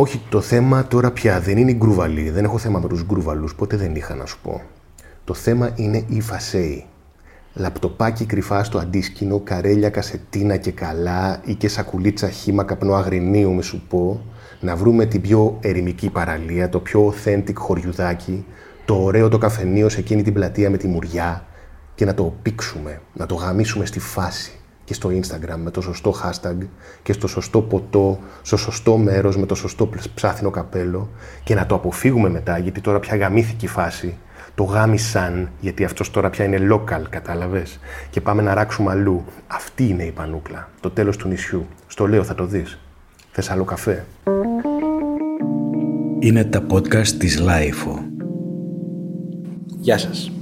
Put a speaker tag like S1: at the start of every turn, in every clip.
S1: Όχι, το θέμα τώρα πια δεν είναι η γκρούβαλη. Δεν έχω θέμα με τους γκρούβαλους, ποτέ δεν είχα να σου πω. Το θέμα είναι η φασέη. Λαπτοπάκι κρυφά στο αντίσκηνο, καρέλια, κασετίνα και καλά ή και σακουλίτσα χύμα καπνό αγρινίου, με σου πω, να βρούμε την πιο ερημική παραλία, το πιο authentic χωριουδάκι, το ωραίο το καφενείο σε εκείνη την πλατεία με τη μουριά και να το πήξουμε, να το γαμίσουμε στη φάση και στο Instagram με το σωστό hashtag και στο σωστό ποτό, στο σωστό μέρος με το σωστό ψάθινο καπέλο και να το αποφύγουμε μετά γιατί τώρα πια γαμήθηκε η φάση. Το γάμησαν γιατί αυτός τώρα πια είναι local, κατάλαβες. Και πάμε να ράξουμε αλλού. Αυτή είναι η πανούκλα, το τέλος του νησιού. Στο λέω θα το δεις. Θες άλλον καφέ;
S2: Είναι τα podcast της LiFO.
S3: Γεια σας.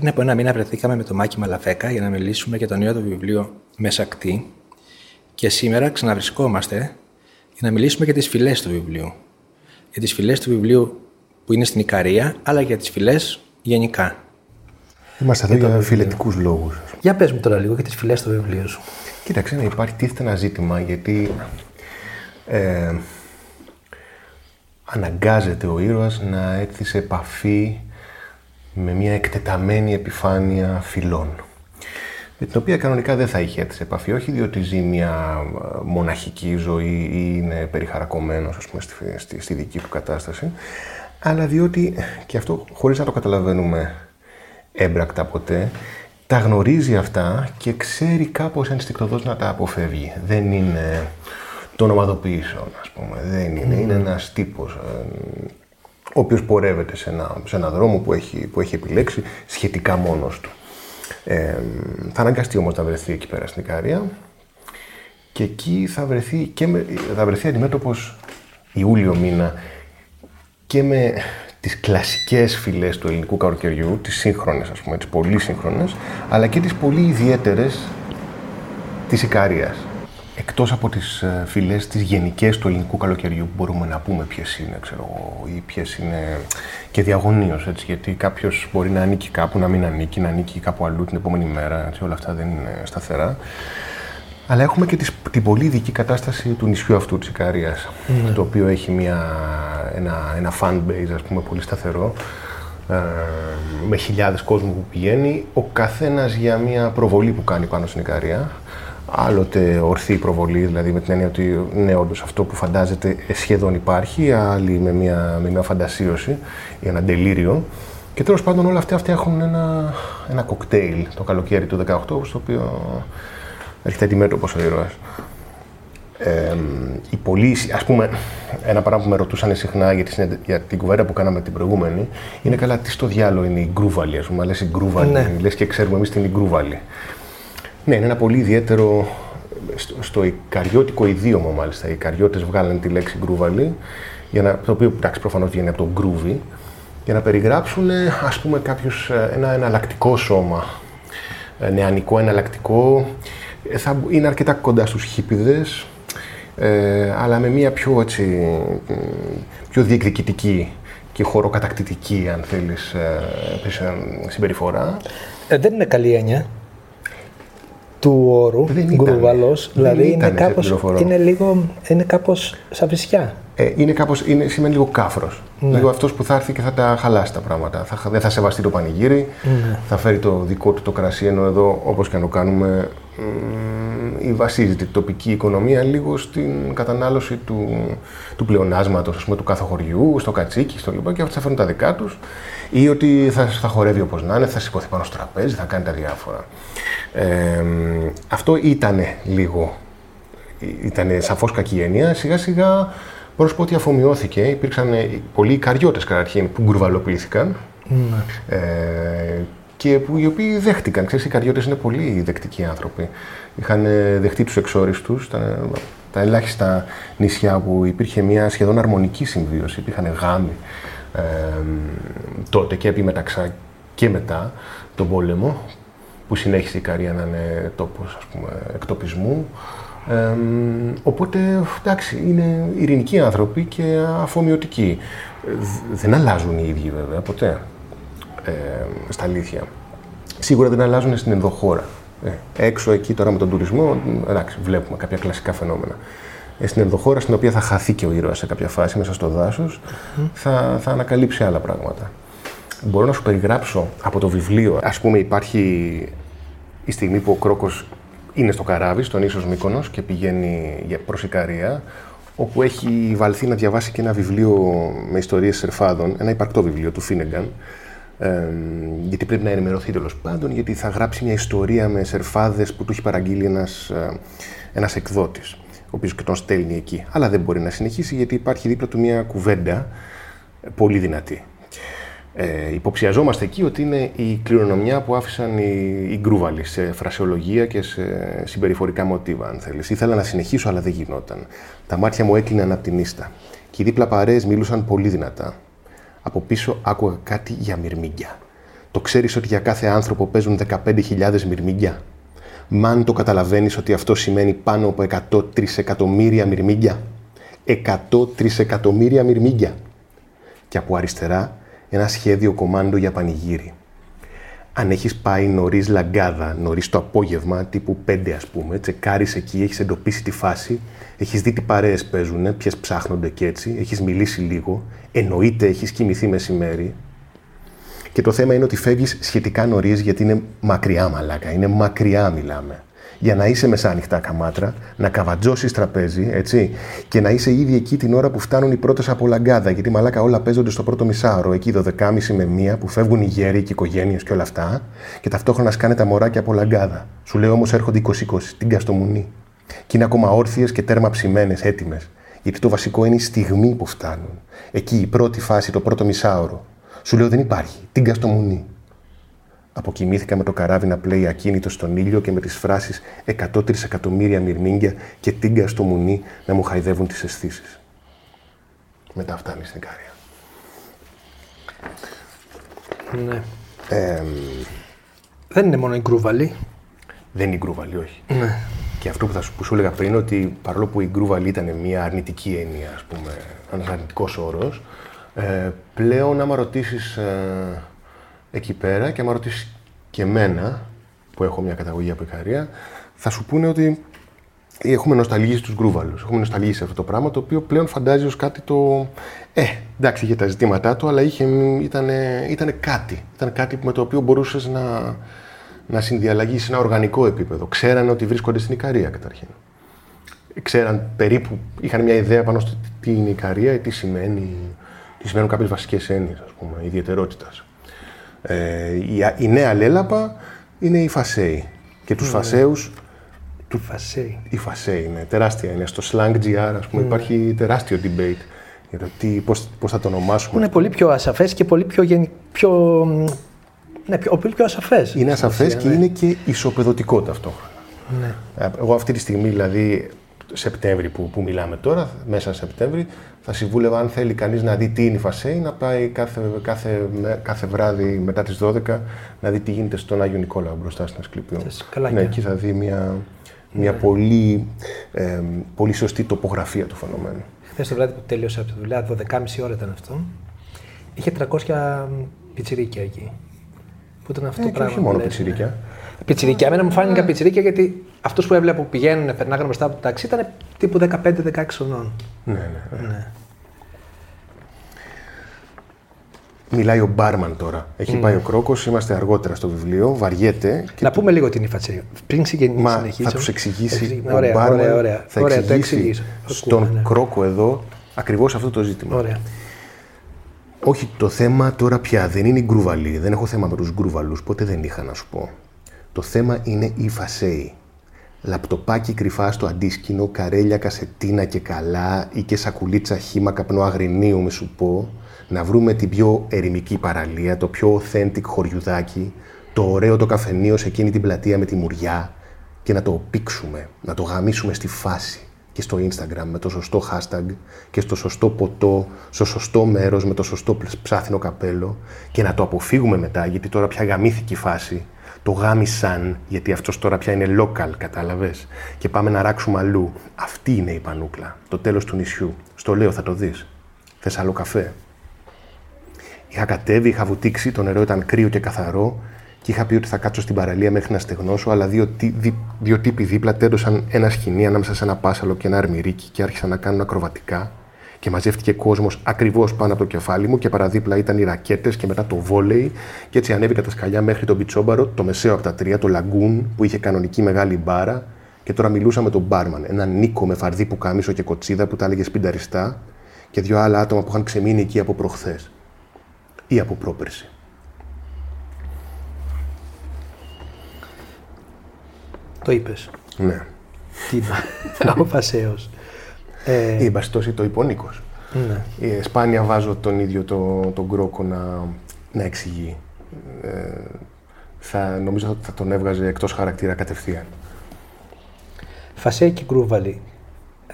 S3: Πριν από ένα μήνα βρεθήκαμε με τον Μάκη Μαλαφέκα για να μιλήσουμε για το νέο του βιβλίο Μεσακτή και σήμερα ξαναβρισκόμαστε για να μιλήσουμε για τις φυλές του βιβλίου. Για τις φυλές του βιβλίου που είναι στην Ικαρία, αλλά για τις φυλές γενικά.
S1: Είμαστε εδώ για φιλετικούς λόγους.
S3: Για πες μου τώρα λίγο για τις φυλές του βιβλίου σου.
S1: Κοίταξε, να υπάρχει τίθεται ένα ζήτημα γιατί ε, αναγκάζεται ο ήρωας να έρθει σε επαφή με μια εκτεταμένη επιφάνεια φυλών. Με την οποία κανονικά δεν θα είχε έρθει σε επαφή, όχι διότι ζει μια ε, μοναχική ζωή ή είναι περιχαρακωμένος ας πούμε, στη, στη, στη δική του κατάσταση, αλλά διότι, και αυτό χωρίς να το καταλαβαίνουμε έμπρακτα ποτέ, τα γνωρίζει αυτά και ξέρει κάπως ενστικτοδός να τα αποφεύγει. Δεν είναι των ομαδοποιήσεων, ας πούμε. Δεν είναι. Είναι ένας τύπος ε, ο οποίος πορεύεται σε ένα, σε ένα δρόμο που έχει, που έχει επιλέξει σχετικά μόνος του. Ε, θα αναγκαστεί όμως να βρεθεί εκεί πέρα στην Ικαρία και εκεί θα βρεθεί, και με, θα βρεθεί αντιμέτωπος Ιούλιο μήνα και με τις κλασικές φυλές του ελληνικού καλοκαιριού, τις σύγχρονες ας πούμε, τις πολύ σύγχρονες, αλλά και τις πολύ ιδιαίτερες της Ικαρίας. Εκτός από τις ε, φυλές τις γενικές του ελληνικού καλοκαιριού, που μπορούμε να πούμε ποιες είναι, ξέρω εγώ, ή ποιες είναι και διαγωνίως, έτσι, γιατί κάποιος μπορεί να ανήκει κάπου, να μην ανήκει, να ανήκει κάπου αλλού την επόμενη μέρα, έτσι, όλα αυτά δεν είναι σταθερά. Αλλά έχουμε και τις, την πολύ ειδική κατάσταση του νησιού αυτού της Ικαρίας,
S3: Ναι.
S1: το οποίο έχει μια, ένα, ένα fan base, ας πούμε, πολύ σταθερό, ε, με χιλιάδες κόσμου που πηγαίνει, ο καθένας για μια προβολή που κάνει πάνω στην Ικαρία. Άλλοτε ορθή προβολή, δηλαδή με την έννοια ότι ναι, όντως αυτό που φαντάζεται σχεδόν υπάρχει, άλλοι με μια, με μια φαντασίωση ή ένα τελείριο. Και τέλος πάντων όλα αυτά, αυτά έχουν ένα, ένα κοκτέιλ το καλοκαίρι του 18, στο οποίο έρχεται αντιμέτωπος ο ήρωας. Ε, η πολύ, ας πούμε, ένα πράγμα που με ρωτούσαν συχνά για, τη, συνεντε- για την κουβέντα που κάναμε την προηγούμενη, είναι καλά τι στο διάλογο είναι η γκρούβαλη, ας πούμε, λες η γκρούβαλη,
S3: Ναι.
S1: λες και ξέρουμε εμείς τι είναι η γκρούβαλη. Ναι, είναι ένα πολύ ιδιαίτερο, στο, στο Ικαριώτικο ιδίωμα μάλιστα, οι Ικαριώτες βγάλανε τη λέξη γκρούβαλη, για να, το οποίο εντάξει προφανώς βγαίνει από το γκρούβι, για να περιγράψουν ε, ας πούμε κάποιους, ε, ένα εναλλακτικό σώμα, ε, νεανικό εναλλακτικό, ε, θα, είναι αρκετά κοντά στους χίπηδες, ε, αλλά με μια πιο, έτσι, μ, πιο διεκδικητική και χωροκατακτητική, αν θέλεις, ε, επίσης, ε, συμπεριφορά.
S3: Ε, δεν είναι καλή έννοια του όρου
S1: Δεν ήταν.
S3: γκρούβαλος,
S1: Δεν
S3: δηλαδή
S1: ήταν,
S3: είναι,
S1: σε
S3: κάπως,
S1: πληροφορώ.
S3: είναι λίγο, είναι κάπως σαν βυσιά.
S1: Ε, είναι κάπως, είναι, σημαίνει λίγο κάφρος. Λίγο αυτός που θα έρθει και θα τα χαλάσει τα πράγματα. Θα, δεν θα σεβαστεί το πανηγύρι, θα φέρει το δικό του το κρασί, ενώ εδώ, όπως και αν το κάνουμε, μ, η βασίζεται η τοπική οικονομία λίγο στην κατανάλωση του, του πλεονάσματος, ας πούμε, του κάθε χωριού, στο κατσίκι, στο λοιπά, και αυτοί θα φέρουν τα δικά τους, ή ότι θα, θα χορεύει όπως να είναι, θα σηκωθεί πάνω στο τραπέζι, θα κάνει τα διάφορα. Ε, μ, αυτό ήταν λίγο ήταν σαφώς κακή έννοια. Σιγά σιγά μπορώ να σου πω ότι αφομοιώθηκε. Υπήρξαν ε, πολλοί καριώτες καταρχήν που γκρουβαλοποιήθηκαν. Ε, και που, οι οποίοι δέχτηκαν. Ξέρεις, οι καριώτες είναι πολύ δεκτικοί άνθρωποι. Είχαν ε, δεχτεί τους εξόριστους, τα, τα ελάχιστα νησιά που υπήρχε μια σχεδόν αρμονική συμβίωση, υπήρχαν γάμοι ε, τότε και επί μεταξά και μετά τον πόλεμο, που συνέχισε η Καρία να είναι τόπος ας πούμε, εκτοπισμού. Ε, οπότε, εντάξει, είναι ειρηνικοί άνθρωποι και αφομοιωτικοί. Ε, δ- δεν αλλάζουν οι ίδιοι βέβαια, ποτέ, ε, στα αλήθεια. Σίγουρα δεν αλλάζουν στην ενδοχώρα. Ε, έξω εκεί τώρα με τον τουρισμό, εντάξει, βλέπουμε κάποια κλασικά φαινόμενα. ε, στην ενδοχώρα στην οποία θα χαθεί και ο ήρωας σε κάποια φάση μέσα στο δάσος, θα, θα ανακαλύψει άλλα πράγματα. Μπορώ να σου περιγράψω από το βιβλίο, ας πούμε υπάρχει η στιγμή που ο Κρόκος είναι στο καράβι, στον ίσος Μύκονος και πηγαίνει για- προς Ικαρία, όπου έχει βαλθεί να διαβάσει και ένα βιβλίο με ιστορίες σερφάδων, ένα υπαρκτό βιβλίο του Φίνεγκαν, ε, γιατί πρέπει να ενημερωθεί τέλος πάντων, γιατί θα γράψει μια ιστορία με σερφάδες που του έχει παραγγείλει ένας, ε, ένας εκδότης, ο οποίος και τον στέλνει εκεί. Αλλά δεν μπορεί να συνεχίσει γιατί υπάρχει δίπλα του μια κουβέντα ε, πολύ δυνατή. Ε, υποψιαζόμαστε εκεί ότι είναι η κληρονομιά που άφησαν οι, οι γκρούβαλοι σε φρασεολογία και σε συμπεριφορικά μοτίβα, αν θέλεις. Ήθελα να συνεχίσω, αλλά δεν γινόταν. Τα μάτια μου έκλειναν από την ίστα. Και οι δίπλα παρέες μίλουσαν πολύ δυνατά. Από πίσω άκουγα κάτι για μυρμήγκια. Το ξέρεις ότι για κάθε άνθρωπο παίζουν 15.000 μυρμήγκια; Μα αν το καταλαβαίνεις ότι αυτό σημαίνει πάνω από 100 τρισεκατομμύρια μυρμήγκια; 100 τρισεκατομμύρια μυρμήγκια και από αριστερά ένα σχέδιο κομάντο για πανηγύρι. Αν έχεις πάει νωρίς λαγκάδα, νωρίς το απόγευμα, τύπου 5 ας πούμε, τσεκάρεις εκεί, έχεις εντοπίσει τη φάση, έχεις δει τι παρέες παίζουν, ποιες ψάχνονται και έτσι, έχεις μιλήσει λίγο, εννοείται έχεις κοιμηθεί μεσημέρι. Και το θέμα είναι ότι φεύγεις σχετικά νωρίς γιατί είναι μακριά μαλάκα, είναι μακριά μιλάμε. Για να είσαι μεσάνυχτα καμάτρα, να καβατζώσεις τραπέζι, έτσι, και να είσαι ήδη εκεί την ώρα που φτάνουν οι πρώτες από λαγκάδα. Γιατί μαλάκα όλα παίζονται στο πρώτο μισάωρο, εκεί 12.30 με μία που φεύγουν οι γέροι και οι οικογένειες και όλα αυτά, και ταυτόχρονα σκάνε τα μωράκια από λαγκάδα. Σου λέω όμως έρχονται 20-20, την καστομουνή. Και είναι ακόμα όρθιες και τέρμα ψημένες, έτοιμες. Γιατί το βασικό είναι η στιγμή που φτάνουν. Εκεί η πρώτη φάση, το πρώτο μισάωρο. Σου λέω δεν υπάρχει. Την καστομουνή. Αποκοιμήθηκα με το καράβι να πλέει ακίνητος στον ήλιο και με τις φράσεις 100 τρισεκατομμύρια μυρμήγκια και τίγκα στο μουνί να μου χαϊδεύουν τις αισθήσεις. Μετά φτάνει στην Κάρια.
S3: Ναι.
S1: Ε,
S3: Δεν είναι μόνο η γκρούβαλη.
S1: δεν είναι η γκρούβαλη, όχι. Και αυτό που, θα σου, που σου έλεγα πριν, ότι παρόλο που η γκρούβαλη ήταν μια αρνητική έννοια, ας πούμε, ένας αρνητικός όρος, ε, πλέον άμα ρωτήσεις ε, εκεί πέρα και άμα ρωτήσεις και εμένα, που έχω μια καταγωγή από Ικαρία, θα σου πούνε ότι έχουμε νοσταλγήσει τους γκρούβαλους. Έχουμε νοσταλγήσει σε αυτό το πράγμα, το οποίο πλέον φαντάζει ως κάτι το... Ε, εντάξει, είχε τα ζητήματά του, αλλά είχε, ήτανε, ήτανε κάτι. Ήταν κάτι με το οποίο μπορούσες να, να συνδιαλλαγείς σε ένα οργανικό επίπεδο. Ξέρανε ότι βρίσκονται στην Ικαρία καταρχήν. Ξέραν περίπου, είχαν μια ιδέα πάνω στο τι είναι η Ικαρία, τι σημαίνει, τι σημαίνουν κάποιες βασικές έννοιες, ας πούμε, ιδιαιτερότητας. Ε, η, η νέα λέλαπα είναι η Φασέη. Και τους Φασέους
S3: Του Φασέη.
S1: η Φασέη είναι τεράστια. Είναι στο slang GR, ας πούμε, υπάρχει τεράστιο debate για το τι, πώς, πώς θα το
S3: Που
S1: ονομάσουμε.
S3: είναι πολύ πιο ασαφές και πολύ πιο. Γεν... πιο... Ναι, πιο, πολύ πιο ασαφές.
S1: Είναι ασαφές και είναι και ισοπεδωτικό ταυτόχρονα.
S3: Ναι.
S1: Ε, Εγώ αυτή τη στιγμή, δηλαδή, Σεπτέμβρη που, που μιλάμε τώρα, μέσα Σεπτέμβρη, θα συμβούλευα αν θέλει κανείς να δει τι είναι η Φασέη, να πάει κάθε, κάθε, με- κάθε βράδυ μετά τις 12 να δει τι γίνεται στον Άγιο Νικόλαο μπροστά στην Ασκληπιό.
S3: Στις Καλάκια.
S1: Ναι, εκεί θα δει μια, μια πολύ, ε, πολύ σωστή τοπογραφία του φαινομένου.
S3: Χθες το βράδυ που τέλειωσα από τη δουλειά, 12.30 ώρα ήταν αυτό. Είχε 300 πιτσιρίκια εκεί. Που ήταν αυτό
S1: Ε,
S3: το
S1: και
S3: πράγμα.
S1: όχι μόνο
S3: που λες,
S1: πιτσιρίκια.
S3: ναι. Πιτσιρίκια. Εμένα μου φάνηκαν πιτσιρίκια γιατί αυτούς που έβλεπα που πηγαίνουν, περνάγανε μπροστά από το ταξί ήταν τύπου 15-16 χρονών.
S1: Ναι, ναι.
S3: Ναι.
S1: Μιλάει ο μπάρμαν τώρα. Έχει πάει ο Κρόκος, είμαστε αργότερα στο βιβλίο, βαριέται. Και
S3: Να πούμε λίγο την Ιφατσέη. Πριν συγκεν-
S1: Μα
S3: συνεχίσω.
S1: θα τους εξηγήσει.
S3: Εξηγη-
S1: ο
S3: Ωραία,
S1: μπάρμαν
S3: ωραία, ωραία.
S1: θα
S3: Ωραία, το
S1: εξηγήσει
S3: εξηγήσω.
S1: στον
S3: Ακούμε, ναι.
S1: Κρόκο εδώ ακριβώς αυτό το ζήτημα.
S3: Ωραία.
S1: Όχι, το θέμα τώρα πια δεν είναι η γκρούβαλη. Δεν έχω θέμα με τους γκρούβαλου. Ποτέ δεν είχα να σου πω. Το θέμα είναι η φασέη. Λαπτοπάκι κρυφά στο αντίσκηνο, καρέλια κασετίνα και καλά ή και σακουλίτσα χύμα καπνό αγρινίου, με σου πω. Να βρούμε την πιο ερημική παραλία, το πιο authentic χωριουδάκι, το ωραίο το καφενείο σε εκείνη την πλατεία με τη μουριά και να το πήξουμε, να το γαμίσουμε στη φάση και στο Instagram με το σωστό hashtag και στο σωστό ποτό, στο σωστό μέρος με το σωστό ψάθινο καπέλο και να το αποφύγουμε μετά γιατί τώρα πια γαμήθηκε η φάση. Το γάμισαν γιατί αυτός τώρα πια είναι local, κατάλαβες; Και πάμε να ράξουμε αλλού. Αυτή είναι η πανούκλα, το τέλος του νησιού. Στο λέω θα το δεις. Θες άλλο καφέ; Είχα κατέβει, είχα βουτήξει, το νερό ήταν κρύο και καθαρό και είχα πει ότι θα κάτσω στην παραλία μέχρι να στεγνώσω, αλλά δύο, δι, δύο τύποι δίπλα τέντωσαν ένα σκηνή ανάμεσα σε ένα πάσαλο και ένα αρμυρίκι και άρχισαν να κάνουν ακροβατικά. Και μαζεύτηκε κόσμος ακριβώς πάνω από το κεφάλι μου και παραδίπλα ήταν οι ρακέτες και μετά το βόλεϊ. Και έτσι ανέβηκα τα σκαλιά μέχρι τον Πιτσόμπαρο, το μεσαίο από τα τρία, το Λαγκούν που είχε κανονική μεγάλη μπάρα. Και τώρα μιλούσα με τον μπάρμαν, έναν Νίκο με φαρδί που κάμισο και κοτσίδα που τα έλεγε σπινταριστά και δύο άλλα άτομα που είχαν ξεμείνει εκεί από προχθές ή από πρόπερση.
S3: Το είπες.
S1: Ναι.
S3: Τι είπε. Ο Φασαίο.
S1: Ε... Η μπαστόση το είπε ο Νίκος.
S3: Ναι.
S1: Ε, σπάνια βάζω τον ίδιο τον το Γκρόκο να, να εξηγεί. Ε, θα, νομίζω ότι θα τον έβγαζε εκτός χαρακτήρα κατευθείαν.
S3: Φασέ και Γκρούβαλη.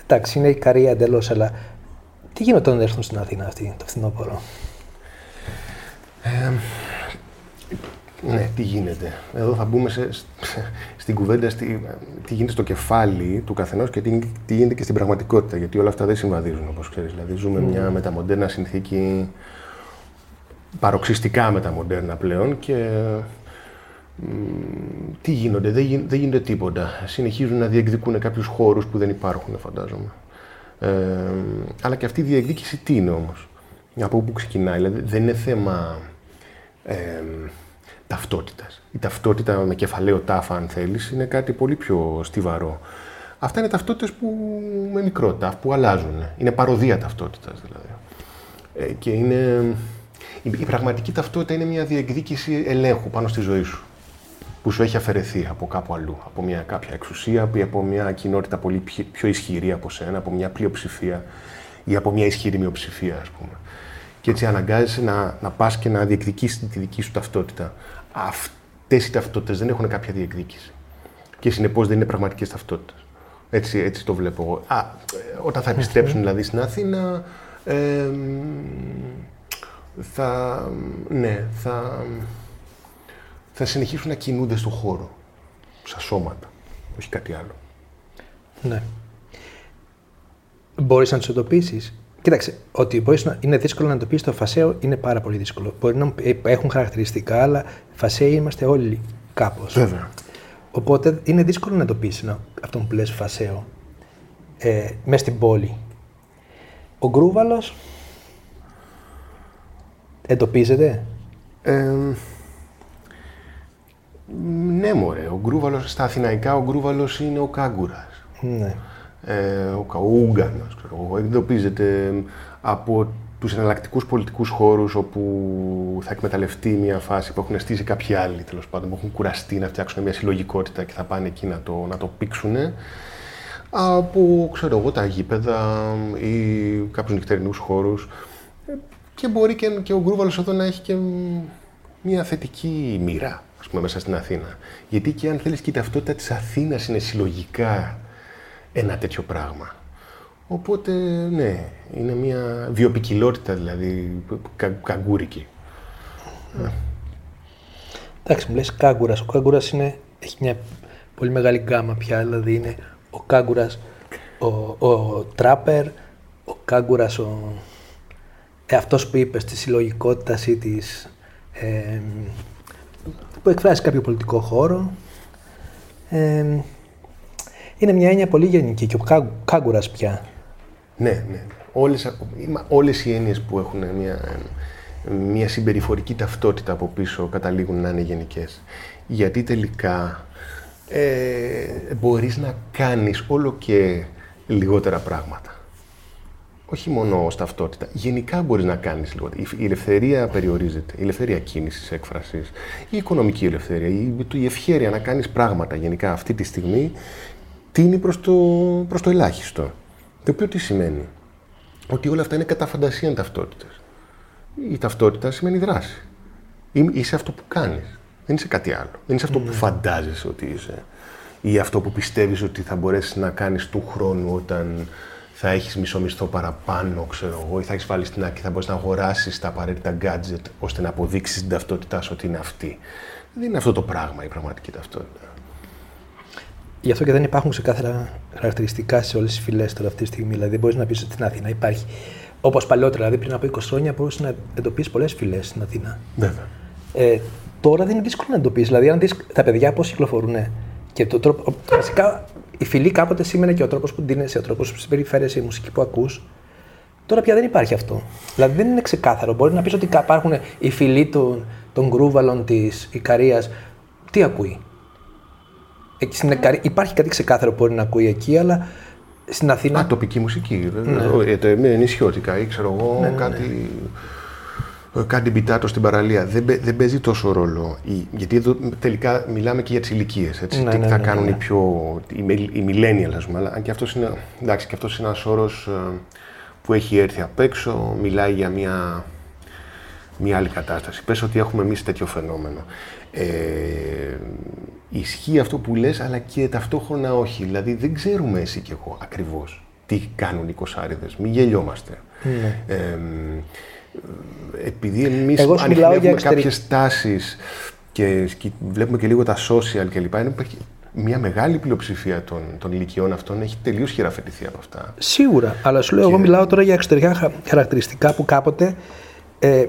S3: Εντάξει, είναι η καρία εντελώς, αλλά τι γίνεται όταν έρθουν στην Αθήνα αυτή το φθινόπωρο;
S1: Ε, ναι, τι γίνεται. Εδώ θα μπούμε σε, στην κουβέντα στη, τι γίνεται στο κεφάλι του καθενός και τι, τι, γίνεται και στην πραγματικότητα. Γιατί όλα αυτά δεν συμβαδίζουν, όπως ξέρεις. Δηλαδή, ζούμε μια μεταμοντέρνα συνθήκη παροξυστικά μεταμοντέρνα πλέον και τι γίνονται, δεν, δεν γίνεται τίποτα. Συνεχίζουν να διεκδικούν κάποιους χώρους που δεν υπάρχουν, φαντάζομαι. Ε, αλλά και αυτή η διεκδίκηση τι είναι όμως. Από πού ξεκινάει, δηλαδή δεν είναι θέμα ε, ταυτότητας. Η ταυτότητα με κεφαλαίο τάφα, αν θέλεις, είναι κάτι πολύ πιο στιβαρό. Αυτά είναι ταυτότητες που με μικρό τάφ, που αλλάζουν. Είναι παροδία ταυτότητας δηλαδή. Ε, και είναι... Η, πραγματική ταυτότητα είναι μια διεκδίκηση ελέγχου πάνω στη ζωή σου που σου έχει αφαιρεθεί από κάπου αλλού, από μια κάποια εξουσία ή από μια κοινότητα πολύ πιο ισχυρή από σένα, από μια πλειοψηφία ή από μια ισχυρή μειοψηφία, ας πούμε. Και έτσι αναγκάζεσαι να, να πας και να διεκδικήσεις τη δική σου ταυτότητα. Αυτές οι ταυτότητες δεν έχουν κάποια διεκδίκηση. Και συνεπώς δεν είναι πραγματικές ταυτότητες. Έτσι, έτσι το βλέπω εγώ. Α, όταν θα επιστρέψουν δηλαδή στην Αθήνα, ε, θα, ναι, θα, θα συνεχίσουν να κινούνται στον χώρο, σαν σώματα, όχι κάτι άλλο.
S3: Ναι. Μπορείς να τους εντοπίσεις; Κοίταξε, ότι μπορείς να, είναι δύσκολο να εντοπίσει το φασαίο είναι πάρα πολύ δύσκολο. Μπορεί να έχουν χαρακτηριστικά, αλλά φασαίοι είμαστε όλοι κάπως.
S1: Βέβαια.
S3: Οπότε είναι δύσκολο να εντοπίσει αυτό που λες φασαίο ε, μέσα στην πόλη. Ο Γκρούβαλος εντοπίζεται;
S1: Ε, ναι, μωρέ. Ο Γκρούβαλος, στα αθηναϊκά, ο Γκρούβαλος είναι ο Κάγκουρας.
S3: Ναι.
S1: Ε, ο Καούγκανος, ξέρω εγώ. Εντοπίζεται από τους εναλλακτικούς πολιτικούς χώρους όπου θα εκμεταλλευτεί μια φάση που έχουν στήσει κάποιοι άλλοι, τέλος πάντων, που έχουν κουραστεί να φτιάξουν μια συλλογικότητα και θα πάνε εκεί να το, να το πήξουν. Από, ξέρω εγώ, τα γήπεδα ή κάποιους νυχτερινούς χώρους. Και μπορεί και, και ο Γκρούβαλος εδώ να έχει και μια θετική μοίρα ας πούμε, μέσα στην Αθήνα. Γιατί και αν θέλεις και η ταυτότητα της Αθήνας είναι συλλογικά ένα τέτοιο πράγμα. Οπότε, ναι, είναι μια βιοπικιλότητα δηλαδή, κα, καγκούρικη.
S3: Εντάξει, μου λες κάγκουρας. Ο κάγκουρας είναι, έχει μια πολύ μεγάλη γκάμα πια, δηλαδή είναι ο κάγκουρας, ο, ο τράπερ, ο κάγκουρας, ο, ε, αυτός που είπες, της συλλογικότητας ή της, ε, που εκφράζει κάποιο πολιτικό χώρο. Ε, είναι μια έννοια πολύ γενική και ο κάγκουρα πια.
S1: Ναι, ναι. Όλες, όλες οι έννοιες που έχουν μια, μια συμπεριφορική ταυτότητα από πίσω καταλήγουν να είναι γενικές. Γιατί τελικά ε, μπορείς να κάνεις όλο και λιγότερα πράγματα όχι μόνο ως ταυτότητα. Γενικά μπορείς να κάνεις λιγότερο. Η ελευθερία περιορίζεται. Η ελευθερία κίνησης, έκφρασης, η οικονομική ελευθερία, η, η ευχαίρεια να κάνεις πράγματα γενικά αυτή τη στιγμή τίνει προς το, προς το ελάχιστο. Το οποίο τι σημαίνει; Ότι όλα αυτά είναι κατά φαντασία ταυτότητε. Η ταυτότητα σημαίνει δράση. Είσαι αυτό που κάνεις. Δεν είσαι κάτι άλλο. Δεν είσαι αυτό που ναι. φαντάζεσαι ότι είσαι. Ή αυτό που πιστεύεις ότι θα μπορέσεις να κάνεις του χρόνου όταν θα έχεις μισό μισθό παραπάνω, ξέρω εγώ, ή θα έχεις βάλει στην άκρη, θα μπορείς να αγοράσεις τα απαραίτητα gadget ώστε να αποδείξεις την ταυτότητά σου ότι είναι αυτή. Δεν είναι αυτό το πράγμα η πραγματική ταυτότητα.
S3: Γι' αυτό και δεν υπάρχουν ξεκάθαρα χαρακτηριστικά σε όλες τις φυλές τώρα αυτή τη στιγμή. Δηλαδή, δεν μπορείς να πεις ότι στην Αθήνα υπάρχει. Όπως παλιότερα, δηλαδή πριν από 20 χρόνια, μπορούσες να εντοπίσεις πολλές φυλές στην Αθήνα.
S1: Βέβαια.
S3: Ε, τώρα δεν είναι δύσκολο να εντοπίσεις. Δηλαδή, αν δεις τα παιδιά πώς κυκλοφορούν και το τρόπο. Βασικά, η φυλή κάποτε σήμαινε και ο τρόπος που ντύνεσαι, ο τρόπος που συμπεριφέρεσαι, η μουσική που ακούς. Τώρα πια δεν υπάρχει αυτό. Δηλαδή δεν είναι ξεκάθαρο. Μπορεί να πεις ότι υπάρχουν οι φυλοί των, των γκρούβαλων της Ικαρίας. Τι ακούει; Εκεί στην Ικαρία, υπάρχει κάτι ξεκάθαρο που μπορεί να ακούει εκεί, αλλά στην Αθήνα.
S1: Α, τοπική μουσική. Ναι. Ε, με νησιώτικα ή ξέρω εγώ ναι, ναι, κάτι. Ναι. Κάτι μπιτάτο στην παραλία. Δεν, δεν παίζει τόσο ρόλο. Γιατί εδώ τελικά μιλάμε και για τις ηλικίες. Ναι, τι ναι, θα κάνουν οι πιο. οι, οι millennials, ας πούμε. Αλλά και αυτός είναι, εντάξει, και αυτός είναι ένας όρος ε, που έχει έρθει απ' έξω, μιλάει για μια, μια άλλη κατάσταση. Πες ότι έχουμε εμείς τέτοιο φαινόμενο. Ε, ισχύει αυτό που λες, αλλά και ταυτόχρονα όχι. Δηλαδή δεν ξέρουμε εσύ και εγώ ακριβώς τι κάνουν οι κοσάριδες. Μην γελιόμαστε. Ναι. Ε, επειδή εμείς
S3: εγώ ανοιχνεύουμε
S1: κάποιες τάσεις και βλέπουμε και λίγο τα social κλπ. Είναι μια μεγάλη πλειοψηφία των, των ηλικιών αυτών έχει τελείως χειραφετηθεί από αυτά.
S3: Σίγουρα. Αλλά σου λέω, και... εγώ μιλάω τώρα για εξωτερικά χαρακτηριστικά που κάποτε ε,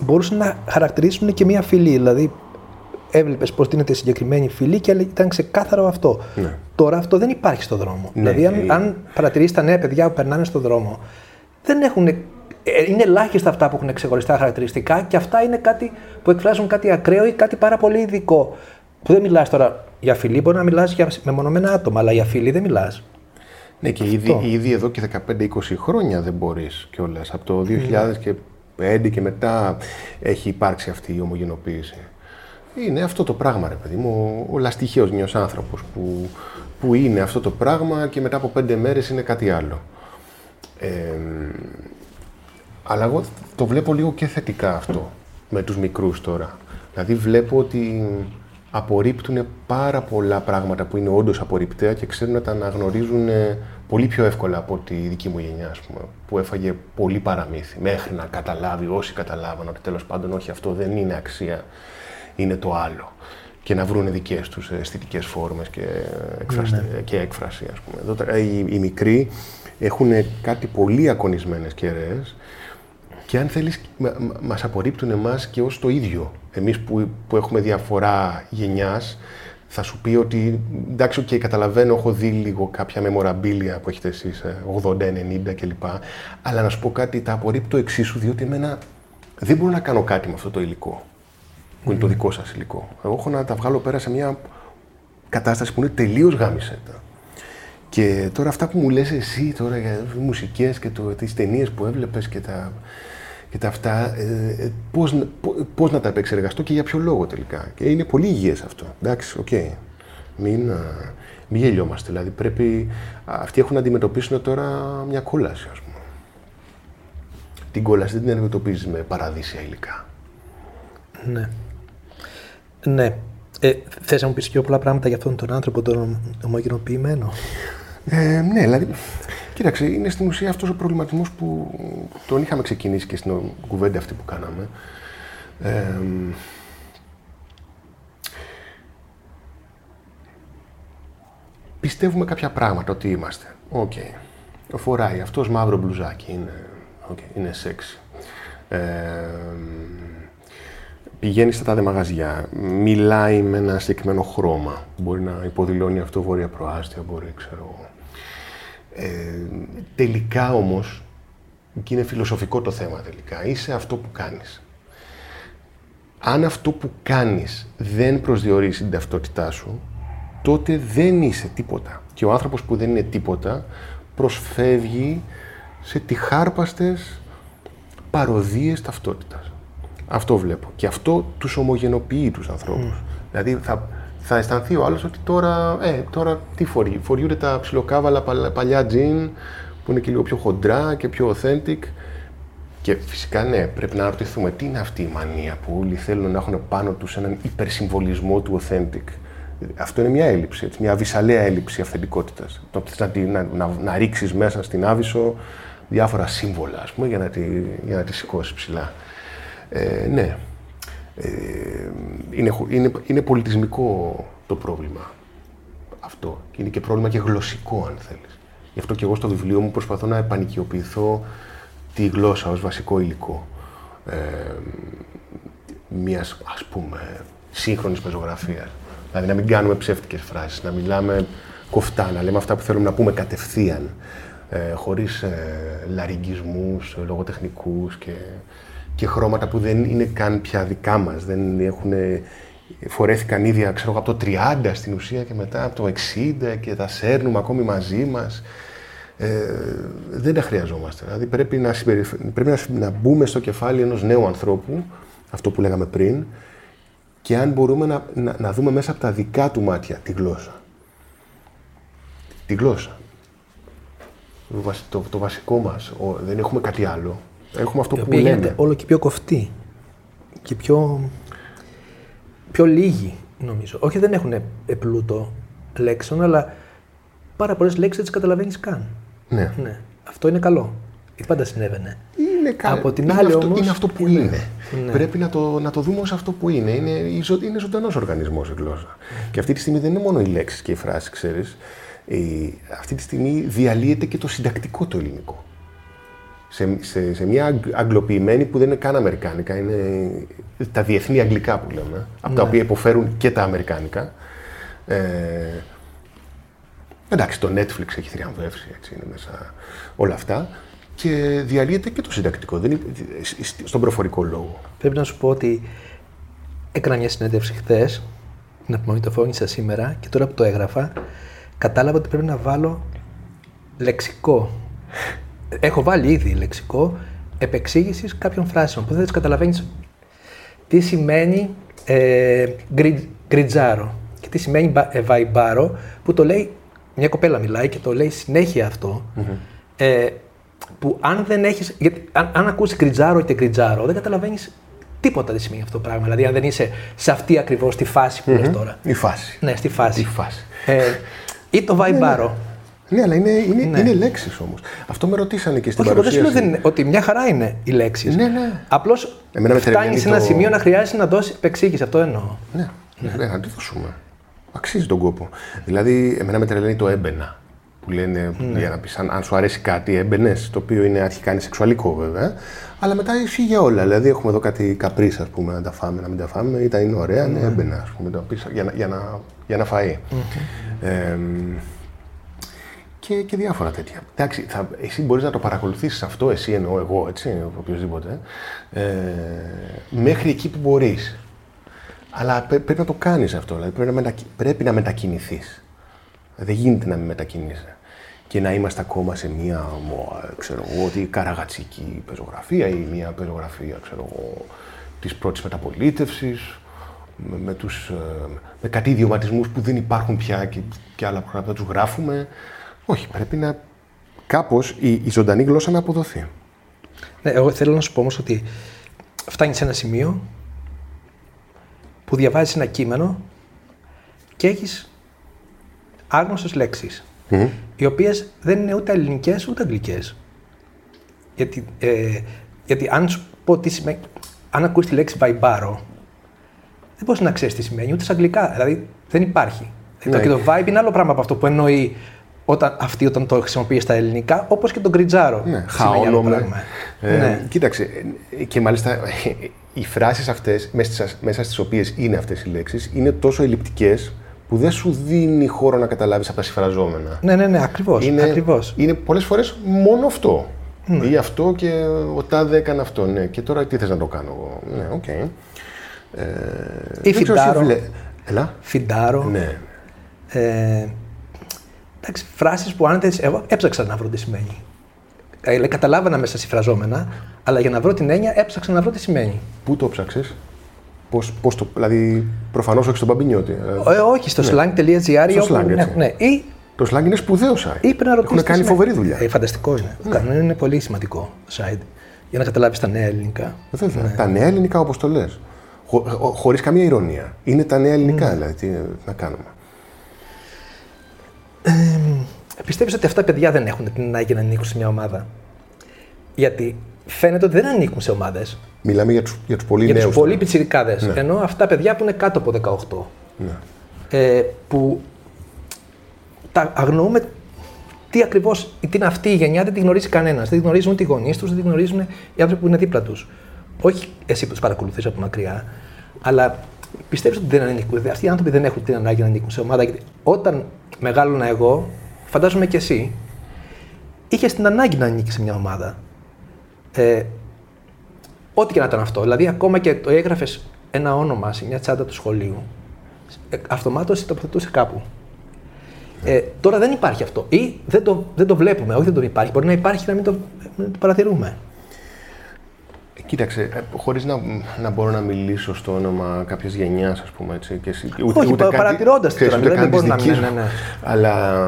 S3: μπορούσαν να χαρακτηρίσουν και μια φυλή. Δηλαδή, έβλεπες πώ δίνεται συγκεκριμένη φυλή και ήταν ξεκάθαρο αυτό. Ναι. Τώρα αυτό δεν υπάρχει στον δρόμο. Ναι, δηλαδή, αν, ε... αν παρατηρήσει τα νέα παιδιά που περνάνε στον δρόμο, δεν έχουν. Ε, είναι ελάχιστα αυτά που έχουν ξεχωριστά χαρακτηριστικά και αυτά είναι κάτι που εκφράζουν κάτι ακραίο ή κάτι πάρα πολύ ειδικό. Που δεν μιλάς τώρα για φιλή, μπορεί να μιλάς για μεμονωμένα άτομα, αλλά για φιλή δεν μιλάς.
S1: Ναι, και ήδη, ήδη, εδώ και 15-20 χρόνια δεν μπορείς κιόλας. Από το 2005 και μετά έχει υπάρξει αυτή η ομογενοποίηση. Είναι αυτό το πράγμα, ρε παιδί μου. Ο λαστιχαίος μια άνθρωπος που, που είναι αυτό το πράγμα και μετά από πέντε μέρες είναι κάτι άλλο. Ε, αλλά εγώ το βλέπω λίγο και θετικά αυτό με τους μικρούς τώρα. Δηλαδή βλέπω ότι απορρίπτουν πάρα πολλά πράγματα που είναι όντως απορριπταία και ξέρουν να τα αναγνωρίζουν ε, πολύ πιο εύκολα από τη δική μου γενιά, ας πούμε, που έφαγε πολύ παραμύθι μέχρι να καταλάβει, όσοι καταλάβαν ότι τέλος πάντων όχι αυτό δεν είναι αξία, είναι το άλλο και να βρουν δικές τους αισθητικές φόρμες και, εκφραστη... Ναι, ναι. και έκφραση, ας πούμε. Εδώ, ε, οι, οι μικροί έχουν κάτι πολύ ακονισμένες κεραίες και αν θέλεις, μας απορρίπτουν εμάς και ως το ίδιο. Εμείς που, που έχουμε διαφορά γενιάς, θα σου πει ότι εντάξει, okay, καταλαβαίνω, έχω δει λίγο κάποια μεμοραμπίλια που έχετε εσείς, 80, ε, 90 κλπ. Αλλά να σου πω κάτι, τα απορρίπτω εξίσου, διότι εμένα δεν μπορώ να κάνω κάτι με αυτό το υλικό, που είναι το δικό σας υλικό. Εγώ έχω να τα βγάλω πέρα σε μια κατάσταση που είναι τελείως γάμισέτα. Και τώρα αυτά που μου λες εσύ τώρα για τις μουσικές και το, τις ταινίες που έβλεπες και τα, και τα αυτά, ε, ε πώς, πώς, να τα επεξεργαστώ και για ποιο λόγο τελικά. Και είναι πολύ υγιές αυτό. Εντάξει, OK. Okay. Μην, μην γελιόμαστε. Δηλαδή πρέπει, αυτοί έχουν να αντιμετωπίσουν τώρα μια κόλαση, ας πούμε. Την κόλαση δεν την αντιμετωπίζεις με παραδείσια υλικά.
S3: Ναι. Ναι. Ε, θες να μου πεις πιο πολλά πράγματα για αυτόν τον άνθρωπο, τον ομογενοποιημένο;
S1: Ε, ναι, δηλαδή, κοίταξε, είναι στην ουσία αυτός ο προβληματισμός που τον είχαμε ξεκινήσει και στην κουβέντα αυτή που κάναμε. Ε, πιστεύουμε κάποια πράγματα ότι είμαστε. OK. Okay. Φοράει αυτός μαύρο μπλουζάκι, είναι, okay, είναι σεξ. Ε, πηγαίνει στα τάδε μαγαζιά, μιλάει με ένα συγκεκριμένο χρώμα. Μπορεί να υποδηλώνει αυτό βόρεια προάστια, μπορεί, ξέρω ε, τελικά όμως, και είναι φιλοσοφικό το θέμα τελικά, είσαι αυτό που κάνεις. Αν αυτό που κάνεις δεν προσδιορίσει την ταυτότητά σου, τότε δεν είσαι τίποτα. Και ο άνθρωπος που δεν είναι τίποτα προσφεύγει σε τυχάρπαστες παροδίες ταυτότητας. Αυτό βλέπω. Και αυτό τους ομογενοποιεί τους ανθρώπους. Δηλαδή θα, θα αισθανθεί ο άλλος ότι τώρα, ε, τώρα τι φορεί; Φοριούνται τα ψιλοκάβαλα παλιά τζιν που είναι και λίγο πιο χοντρά και πιο authentic. Και φυσικά ναι, πρέπει να ρωτηθούμε τι είναι αυτή η μανία που όλοι θέλουν να έχουν πάνω τους έναν υπερσυμβολισμό του authentic. Αυτό είναι μια έλλειψη, έτσι, μια βυσαλαία έλλειψη αυθεντικότητας. Το να, να, να, να ρίξεις μέσα στην άβυσο διάφορα σύμβολα, ας πούμε, για να τη, για να τη σηκώσεις ψηλά. Ε, ναι, ε, είναι, είναι, είναι πολιτισμικό το πρόβλημα αυτό. Είναι και πρόβλημα και γλωσσικό, αν θέλεις. Γι' αυτό και εγώ στο βιβλίο μου προσπαθώ να επανοικιοποιηθώ τη γλώσσα ως βασικό υλικό. Ε, μιας, ας πούμε, σύγχρονης πεζογραφία. Δηλαδή να μην κάνουμε ψεύτικες φράσεις, να μιλάμε κοφτά, να λέμε αυτά που θέλουμε να πούμε κατευθείαν, ε, χωρίς ε, λαριγκισμούς, λογοτεχνικούς και, και χρώματα που δεν είναι καν πια δικά μας. Δεν έχουν φορέθηκαν ήδη ξέρω, από το 30 στην ουσία και μετά από το 60 και τα σέρνουμε ακόμη μαζί μας. Ε, δεν τα χρειαζόμαστε. Δηλαδή πρέπει να, πρέπει να, να μπούμε στο κεφάλι ενός νέου ανθρώπου, αυτό που λέγαμε πριν, και αν μπορούμε να, να, να δούμε μέσα από τα δικά του μάτια τη γλώσσα. Τη γλώσσα. Το, το, το βασικό μας. δεν έχουμε κάτι άλλο. Έχουμε αυτό που λέμε.
S3: όλο και πιο κοφτή. Και πιο πιο λίγοι νομίζω. Όχι δεν έχουν πλούτο λέξεων, αλλά πάρα πολλές λέξεις δεν τις καταλαβαίνεις καν.
S1: Ναι.
S3: ναι. Αυτό είναι καλό. Ή πάντα συνέβαινε.
S1: Είναι καλό.
S3: Από την άλλη
S1: αυτό,
S3: όμως...
S1: είναι αυτό που είναι. Ναι. Πρέπει να το, να το δούμε ως αυτό που είναι. Είναι, είναι ζωντανός οργανισμός η γλώσσα. Και αυτή τη στιγμή δεν είναι μόνο οι λέξει και οι φράσει, ξέρεις. Αυτή τη στιγμή διαλύεται και το συντακτικό το ελληνικό σε, σε, σε μια αγγλοποιημένη που δεν είναι καν αμερικάνικα, είναι τα διεθνή αγγλικά που λέμε, ναι. από τα ναι. οποία υποφέρουν και τα αμερικάνικα. Ε, εντάξει, το Netflix έχει θριαμβεύσει, έτσι είναι μέσα όλα αυτά. Και διαλύεται και το συντακτικό, δεν είναι, στον προφορικό λόγο.
S3: Πρέπει να σου πω ότι έκανα μια συνέντευξη χθες, την απομαγνητοφώνησα σήμερα και τώρα που το έγραφα, κατάλαβα ότι πρέπει να βάλω λεξικό έχω βάλει ήδη λεξικό επεξήγησης κάποιων φράσεων που δεν τις καταλαβαίνεις τι σημαίνει ε, κριντζάρω και τι σημαίνει ε, βαϊμπάρω που το λέει μια κοπέλα μιλάει και το λέει συνέχεια ε, που αν δεν έχεις, γιατί αν, αν ακούσει κριντζάρω είτε κριντζάρω δεν καταλαβαίνεις τίποτα τι σημαίνει αυτό το πράγμα. Δηλαδή, αν δεν είσαι σε αυτή ακριβώς τη φάση που mm τώρα.
S1: Η φάση.
S3: Ναι, στη φάση.
S1: Η φάση.
S3: Ε, ή το βαϊμπάρο.
S1: Ναι, αλλά είναι, είναι, ναι. είναι λέξεις όμως. Αυτό με ρωτήσανε και στην
S3: Όχι,
S1: παρουσίαση.
S3: Όχι, δεν ότι μια χαρά είναι οι λέξεις.
S1: Ναι, ναι.
S3: Απλώς φτάνει σε ένα το... σημείο να χρειάζεται να δώσεις επεξήγηση. Αυτό εννοώ.
S1: Ναι, ναι. ναι. να τη δώσουμε. Αξίζει τον κόπο. Δηλαδή, εμένα με τρελαίνει το έμπαινα. Που λένε ναι. για να πεις, αν, αν, σου αρέσει κάτι, έμπαινες, το οποίο είναι αρχικά είναι σεξουαλικό βέβαια. Αλλά μετά ισχύει για όλα. Δηλαδή, έχουμε εδώ κάτι καπρίς, ας πούμε, να τα φάμε, να μην τα φάμε. Ήταν είναι ωραία, ναι, έμπαινα, ας πούμε, το πεις, για, για, να, για να φαει mm-hmm. ε, και, και διάφορα τέτοια. Εντάξει, θα, εσύ μπορείς να το παρακολουθήσεις αυτό, εσύ εννοώ εγώ, έτσι, οποιοδήποτε, ε, μέχρι εκεί που μπορείς. Αλλά πρέπει να το κάνεις αυτό, δηλαδή πρέπει να, μετακι... πρέπει να μετακινηθείς. Δεν γίνεται να μην μετακινείσαι. Και να είμαστε ακόμα σε μια, ξέρω εγώ, ότι καραγατσική πεζογραφία ή μια πεζογραφία, ξέρω εγώ, της πρώτης μεταπολίτευσης, με, με, τους, ε, με κάτι ιδιωματισμούς που δεν υπάρχουν πια και, και άλλα πράγματα, τους γράφουμε. Όχι, πρέπει να κάπως η, η ζωντανή γλώσσα να αποδοθεί.
S3: Ναι, εγώ θέλω να σου πω όμως ότι φτάνει σε ένα σημείο που διαβάζεις ένα κείμενο και έχεις άγνωστες λέξεις, οι οποίες δεν είναι ούτε ελληνικές ούτε αγγλικές. Γιατί, ε, γιατί αν σου πω τι σημαίνει, αν ακούσει τη λέξη βαϊμπάρο, δεν μπορείς να ξέρεις τι σημαίνει ούτε σε αγγλικά. Δηλαδή δεν υπάρχει. Ναι. Και το vibe είναι άλλο πράγμα από αυτό που εννοεί όταν, αυτή όταν το χρησιμοποιείς στα ελληνικά, όπως και τον γκριτζάρο.
S1: Ναι, χαόνομαι. Ε, ναι. Κοίταξε, και μάλιστα οι φράσεις αυτές, μέσα στις οποίες είναι αυτές οι λέξεις, είναι τόσο ελλειπτικές που δεν σου δίνει χώρο να καταλάβεις από τα συμφραζόμενα.
S3: Ναι, ναι, ναι, ακριβώς.
S1: Είναι,
S3: ακριβώς.
S1: είναι πολλές φορές μόνο αυτό. Ναι. Ή αυτό και ο τάδε έκανε αυτό. Ναι. Και τώρα τι θες να το κάνω εγώ; Ναι, OK. Okay.
S3: Ε, Ή φιντάρω. Βλέ...
S1: Έλα.
S3: Φιντάρω.
S1: Ναι.
S3: Ε, εντάξει, φράσεις που αν εγώ έψαξα να βρω τι σημαίνει. Ε, καταλάβανα μέσα συμφραζόμενα, αλλά για να βρω την έννοια έψαξα να βρω τι σημαίνει.
S1: Πού το ψάξε, Πώς, πώς το, δηλαδή, προφανώς όχι στον Παμπινιώτη.
S3: Ε, όχι, στο ναι. slang.gr.
S1: Στο slang, ναι, ναι. Ή, το slang είναι σπουδαίο site.
S3: Ή πρέπει να ρωτήσεις.
S1: Έχουν κάνει φοβερή δουλειά.
S3: Ε, φανταστικό είναι. Ναι. Είναι πολύ σημαντικό site για να καταλάβεις τα νέα ελληνικά.
S1: Βέβαια. Ναι. Τα νέα ελληνικά, όπως το λες. Χω, Χωρίς καμία ηρωνία. Είναι τα νέα ελληνικά, mm. δηλαδή. Τι να κάνουμε.
S3: Ε, πιστεύεις ότι αυτά τα παιδιά δεν έχουν την ανάγκη να ανήκουν σε μια ομάδα; Γιατί φαίνεται ότι δεν ανήκουν σε ομάδες.
S1: Μιλάμε για τους για τους πολύ
S3: για
S1: νέους.
S3: Για του πολύ πιτσιρικάδες. Ναι. Ενώ αυτά παιδιά που είναι κάτω από 18. Ναι. Ε, που τα αγνοούμε τι ακριβώς, τι είναι αυτή η γενιά, δεν τη γνωρίζει κανένας. Δεν τη γνωρίζουν ούτε οι γονείς τους, δεν τη γνωρίζουν οι άνθρωποι που είναι δίπλα τους. Όχι εσύ που τους παρακολουθείς από μακριά, αλλά Πιστεύει ότι δεν ανήκουν. Αυτοί οι άνθρωποι δεν έχουν την ανάγκη να ανήκουν σε ομάδα. Γιατί όταν μεγάλωνα εγώ, φαντάζομαι και εσύ, είχες την ανάγκη να ανήκεις σε μια ομάδα. Ε, ό,τι και να ήταν αυτό. Δηλαδή, ακόμα και το έγραφες ένα όνομα σε μια τσάντα του σχολείου, ε, αυτομάτως το τοποθετούσε κάπου. Ε, τώρα δεν υπάρχει αυτό. Ή δεν το, δεν το βλέπουμε, όχι δεν το υπάρχει. Μπορεί να υπάρχει και να μην το, μην το παρατηρούμε.
S1: Κοίταξε, ε, χωρίς να, να μπορώ να μιλήσω στο όνομα κάποιας γενιάς, ας πούμε έτσι. Και,
S3: ούτε, Όχι, παρατηρώντας την τώρα, δεν μπορεί να μιλήσω. Ναι, ναι.
S1: Αλλά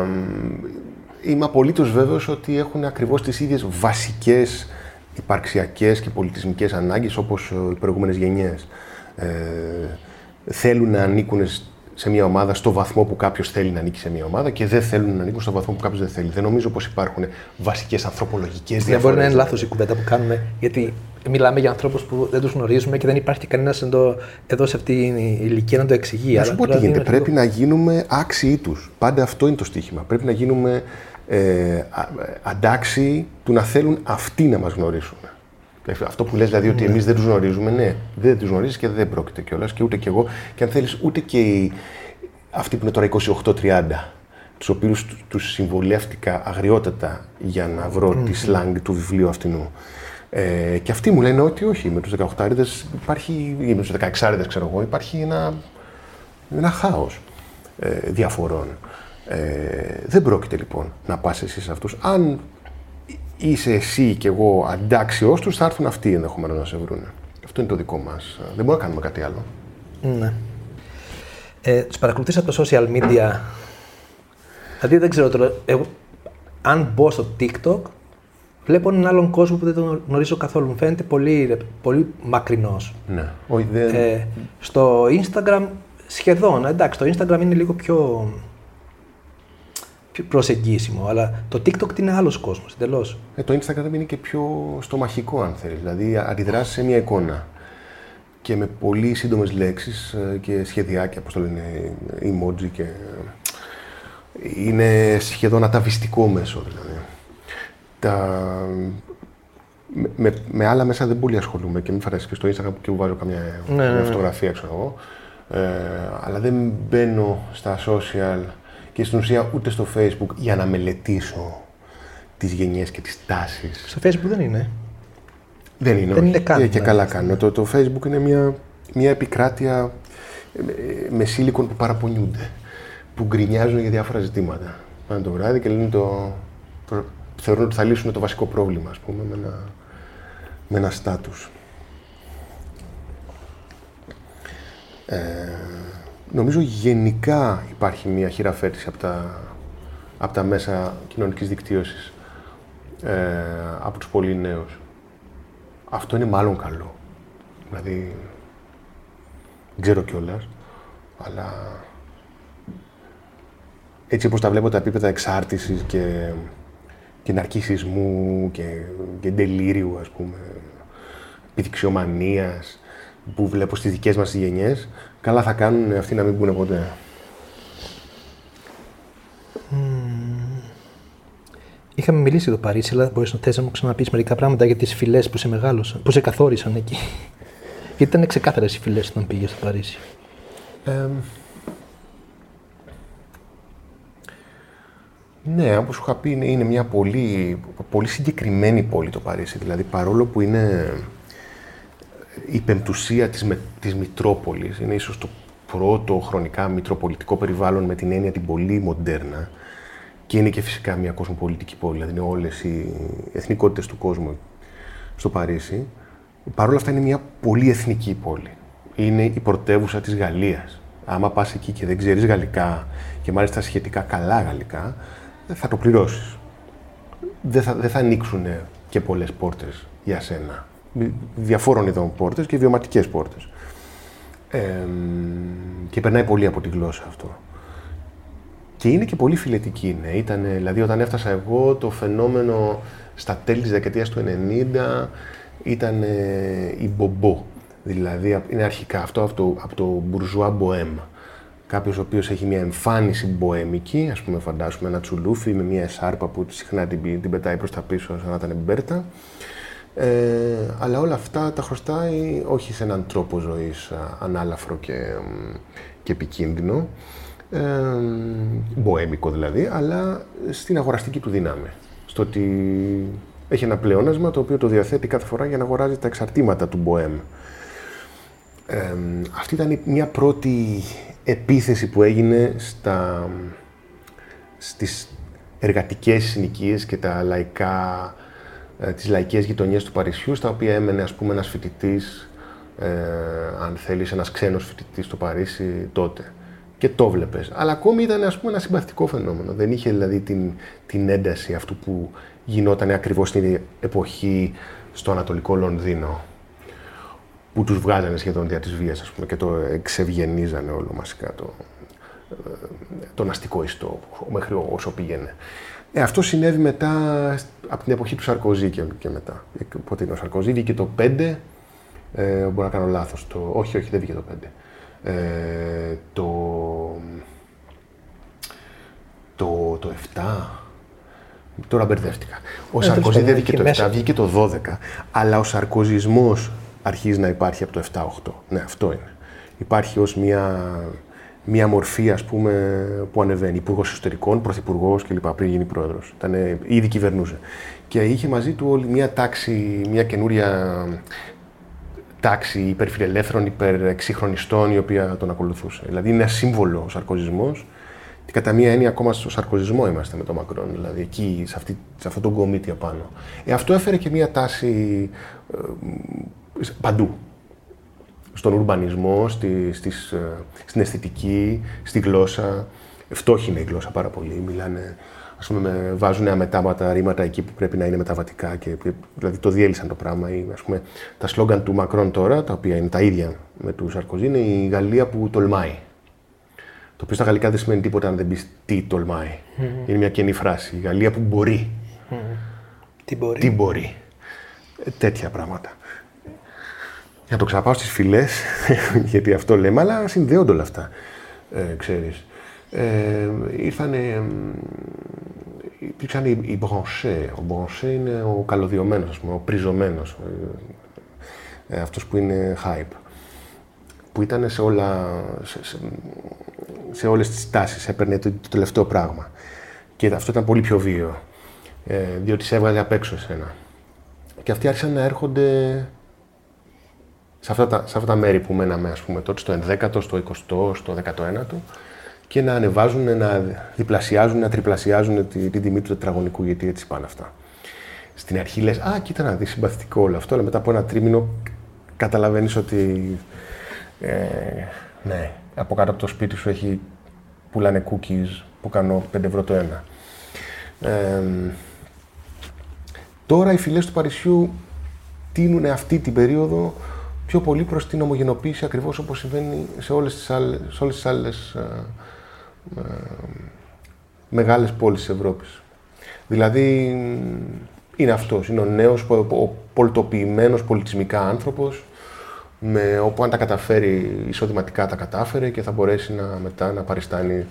S1: είμαι απολύτως βέβαιος ότι έχουν ακριβώς τις ίδιες βασικές υπαρξιακές και πολιτισμικές ανάγκες όπως οι προηγούμενες γενιές. Ε, θέλουν να ανήκουν σε μια ομάδα στο βαθμό που κάποιος θέλει να ανήκει σε μια ομάδα και δεν θέλουν να ανήκουν στο βαθμό που κάποιος δεν θέλει. Δεν νομίζω πως υπάρχουν βασικές ανθρωπολογικές διαφορέ.
S3: Δεν μπορεί να είναι λάθος η κουβέντα που κάνουμε, γιατί μιλάμε για ανθρώπους που δεν τους γνωρίζουμε και δεν υπάρχει κανένας εδώ σε αυτή την ηλικία να το εξηγεί.
S1: Να σου πω τι γίνεται. Πρέπει να γίνουμε άξιοι τους. Πάντα αυτό είναι το στίχημα. Πρέπει να γίνουμε ε, αντάξιοι του να θέλουν αυτοί να μας γνωρίσουν. Αυτό που λες δηλαδή ότι ναι. εμείς δεν τους γνωρίζουμε, ναι, δεν τους γνωρίζεις και δεν πρόκειται κιόλας και ούτε κι εγώ. Και αν θέλεις, ούτε και οι, αυτοί που είναι τώρα 28-30, τους οποίους τους συμβολεύτηκα αγριότατα για να βρω τη σλάνγκ του βιβλίου αυτού. Ε, και αυτοί μου λένε ότι όχι, με τους 18 υπάρχει, ή με τους 16 ξέρω εγώ, υπάρχει ένα, ένα χάος ε, διαφορών. Ε, δεν πρόκειται λοιπόν να πας εσύ σε αυτούς. Αν είσαι εσύ και εγώ αντάξιό τους, θα έρθουν αυτοί ενδεχομένως να σε βρουν. Αυτό είναι το δικό μας. Δεν μπορούμε να κάνουμε κάτι άλλο.
S3: Ναι. Ε, τους παρακολουθείς από το social media. Δηλαδή δεν ξέρω τώρα. Εγώ, αν μπω στο TikTok, βλέπω έναν άλλον κόσμο που δεν τον γνωρίζω καθόλου. Μου φαίνεται πολύ, πολύ μακρινός.
S1: Ναι. Όχι, δεν...
S3: ε, στο Instagram σχεδόν. Εντάξει, το Instagram είναι λίγο πιο προσεγγίσιμο. Αλλά το TikTok είναι άλλος κόσμος, εντελώς.
S1: Ε, το Instagram είναι και πιο στομαχικό, αν θέλεις. Δηλαδή, αντιδράσει σε μια εικόνα και με πολύ σύντομες λέξεις ε, και σχεδιάκια, όπω το λένε, emoji και. Είναι σχεδόν αταβιστικό μέσο, δηλαδή. Τα... Με, με, άλλα μέσα δεν πολύ ασχολούμαι και μην φανταστείς και στο Instagram που βάζω καμιά ναι, ναι, ναι. φωτογραφία, ξέρω εγώ. Ε, αλλά δεν μπαίνω στα social και στην ουσία ούτε στο Facebook για να μελετήσω τις γενιές και τις τάσεις.
S3: Στο Facebook δεν είναι.
S1: Δεν είναι,
S3: δεν είναι καν.
S1: Και, και ναι. καλά κάνω. Το, το Facebook είναι μια, μια επικράτεια με σίλικον που παραπονιούνται, που γκρινιάζουν για διάφορα ζητήματα. Πάνε το βράδυ και λένε το, το, θεωρούν ότι θα λύσουν το βασικό πρόβλημα, ας πούμε, με ένα, με ένα στάτους. Ε, Νομίζω γενικά υπάρχει μια χειραφέτηση από τα, από τα μέσα κοινωνικής δικτύωσης ε, από τους πολύ νέους. Αυτό είναι μάλλον καλό. Δηλαδή, δεν ξέρω κιόλας, αλλά έτσι όπως τα βλέπω τα επίπεδα εξάρτησης και, και ναρκισισμού και, και τελείριου, ας πούμε, επιδειξιομανίας που βλέπω στις δικές μας γενιές, καλά θα κάνουν αυτοί να μην πούνε ποτέ.
S3: Είχαμε μιλήσει εδώ Παρίσι, αλλά μπορείς να θες να μου ξαναπείς μερικά πράγματα για τις φυλές που σε μεγάλωσαν, που σε καθόρισαν εκεί. Γιατί ήταν ξεκάθαρες οι φυλές όταν πήγες στο Παρίσι.
S1: Ναι, όπως σου είχα πει, είναι, είναι μια πολύ, πολύ συγκεκριμένη πόλη το Παρίσι. Δηλαδή, παρόλο που είναι η πεμπτουσία της, της Μητρόπολης είναι ίσως το πρώτο χρονικά μητροπολιτικό περιβάλλον με την έννοια την πολύ μοντέρνα και είναι και φυσικά μια κοσμοπολιτική πόλη, δηλαδή είναι όλες οι εθνικότητες του κόσμου στο Παρίσι. Παρ' όλα αυτά είναι μια πολύ εθνική πόλη. Είναι η πρωτεύουσα της Γαλλίας. Άμα πας εκεί και δεν ξέρεις γαλλικά και μάλιστα σχετικά καλά γαλλικά, θα το πληρώσεις. Δεν θα, δεν θα ανοίξουν και πολλές πόρτες για σένα διαφόρων ειδών πόρτες και βιωματικές πόρτες. Ε, και περνάει πολύ από τη γλώσσα αυτό. Και είναι και πολύ φιλετική, ναι. Ήτανε, δηλαδή όταν έφτασα εγώ το φαινόμενο στα τέλη της δεκαετίας του 90 ήταν η μπομπό. Δηλαδή είναι αρχικά αυτό από το, από το μπουρζουά μποέμ. Κάποιος ο οποίος έχει μια εμφάνιση μποέμικη, ας πούμε φαντάσουμε ένα τσουλούφι με μια εσάρπα που συχνά την, την πετάει προς τα πίσω σαν να ήταν μπέρτα. Ε, αλλά όλα αυτά τα χρωστάει όχι σε έναν τρόπο ζωής ε, ανάλαφρο και, και επικίνδυνο, ε, μποέμικο δηλαδή, αλλά στην αγοραστική του δύναμη. Στο ότι έχει ένα πλεόνασμα το οποίο το διαθέτει κάθε φορά για να αγοράζει τα εξαρτήματα του μποέμ. Ε, αυτή ήταν μια πρώτη επίθεση που έγινε στα, στις εργατικές συνοικίες και τα λαϊκά, ε, τις λαϊκές γειτονιές του Παρισιού, στα οποία έμενε ας πούμε ένας φοιτητής, ε, αν θέλεις ένας ξένος φοιτητής στο Παρίσι τότε. Και το βλέπες. Αλλά ακόμη ήταν ας πούμε ένα συμπαθητικό φαινόμενο. Δεν είχε δηλαδή την, την ένταση αυτού που γινόταν ακριβώς στην εποχή στο Ανατολικό Λονδίνο που τους βγάζανε σχεδόν δια της βίας, ας πούμε, και το εξευγενίζανε όλο μασικά το, ε, τον αστικό ιστό, μέχρι όσο πήγαινε. Ε, αυτό συνέβη μετά, από την εποχή του Σαρκοζή και, και μετά. Πότε είναι ο Σαρκοζή, βγήκε το 5, ε, μπορώ να κάνω λάθος, το, όχι, όχι, δεν βγήκε το 5. Ε, το, το, το 7, τώρα μπερδεύτηκα. Ο ε, Σαρκοζή δεν βγήκε το 7, βγήκε το 12, αλλά ο σαρκοζισμός αρχίζει να υπάρχει από το 7-8. Ναι, αυτό είναι. Υπάρχει ως μια, μια μορφή, ας πούμε, που ανεβαίνει. Υπουργός Εσωτερικών, Πρωθυπουργός κλπ. πριν γίνει πρόεδρος. Ήδη κυβερνούσε. Και είχε μαζί του όλη μια τάξη, μια καινούρια τάξη υπερφιλελεύθερων, υπερεξύχρονιστών η οποία τον ακολουθούσε. Δηλαδή είναι ένα σύμβολο ο σαρκοζισμός και κατά μία έννοια ακόμα στο σαρκοζισμό είμαστε με τον Μακρόν, δηλαδή εκεί, σε, αυτή, σε αυτό τον κομίτι απάνω. Ε, αυτό έφερε και μία τάση ε, παντού. Στον ουρμπανισμό, στη, στις, ε, στην αισθητική, στη γλώσσα. Φτωχή είναι η γλώσσα πάρα πολύ. Μιλάνε, ας πούμε, βάζουν αμετάβατα ρήματα εκεί που πρέπει να είναι μεταβατικά και δηλαδή το διέλυσαν το πράγμα. Ή, ας πούμε, τα σλόγκαν του Μακρόν τώρα, τα οποία είναι τα ίδια με του Σαρκοζή, είναι η Γαλλία που τολμάει. Το οποίο στα γαλλικά δεν σημαίνει τίποτα αν δεν πεις τι τολμάει. Mm-hmm. Είναι μια κενή φράση. Η Γαλλία που μπορεί. Mm-hmm.
S3: Τι μπορεί.
S1: Τι μπορεί. Ε, τέτοια πράγματα. Για να το ξαναπάω στις φυλές, γιατί αυτό λέμε, αλλά συνδέονται όλα αυτά. Ε, ξέρεις. Ε, ήρθανε, υπήρξαν οι, οι μπρονσέ. Ο μπρονσέ είναι ο καλωδιωμένος, ας πούμε, ο πριζωμένος. Ε, αυτός που είναι hype. Που ήταν σε, όλα, σε, σε, σε όλες τις τάσεις, έπαιρνε το, το, τελευταίο πράγμα. Και αυτό ήταν πολύ πιο βίαιο, ε, διότι σε έβγαζε απ' έξω εσένα. Και αυτοί άρχισαν να έρχονται σε αυτά, τα, σε αυτά τα μέρη που μέναμε, ας πούμε, τότε στο 11ο, στο 20ο, στο 19ο και να ανεβάζουν, να διπλασιάζουν, να τριπλασιάζουν την, την τιμή του τετραγωνικού, γιατί έτσι πάνε αυτά. Στην αρχή λες, α, κοίτα να δεις συμπαθητικό όλο αυτό, αλλά μετά από ένα τρίμηνο καταλαβαίνεις ότι, ε, ναι, από κάτω από το σπίτι σου έχει, πουλάνε cookies που κάνω 5 ευρώ το ένα. Ε, τώρα οι φυλές του Παρισιού τίνουν αυτή την περίοδο πιο πολύ προς την ομογενοποίηση ακριβώς όπως συμβαίνει σε όλες τις άλλες, σε όλες τις άλλες ε, ε, μεγάλες πόλεις της Ευρώπης. Δηλαδή είναι αυτός, είναι ο νέος, ο πολιτοποιημένος πολιτισμικά άνθρωπος με, όπου αν τα καταφέρει εισοδηματικά τα κατάφερε και θα μπορέσει να, μετά να παριστάνει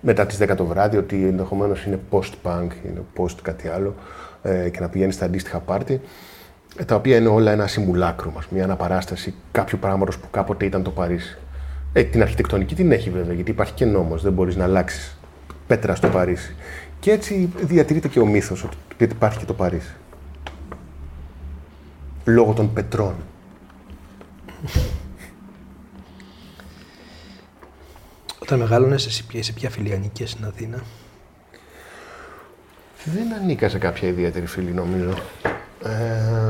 S1: μετά τις 10 το βράδυ ότι ενδεχομένως είναι post-punk, είναι post κάτι άλλο ε, και να πηγαίνει στα αντίστοιχα πάρτι τα οποία είναι όλα ένα συμβουλάκρο μας, μια αναπαράσταση κάποιου πράγματος που κάποτε ήταν το Παρίσι. Ε, την αρχιτεκτονική την έχει βέβαια, γιατί υπάρχει και νόμος, δεν μπορείς να αλλάξεις πέτρα στο Παρίσι. Και έτσι διατηρείται και ο μύθος ότι υπάρχει και το Παρίσι. Λόγω των πετρών.
S3: Όταν μεγάλωνες, εσύ σε ποια φιλία στην Αθήνα;
S1: Δεν ανήκα σε κάποια ιδιαίτερη φίλη νομίζω. Ε,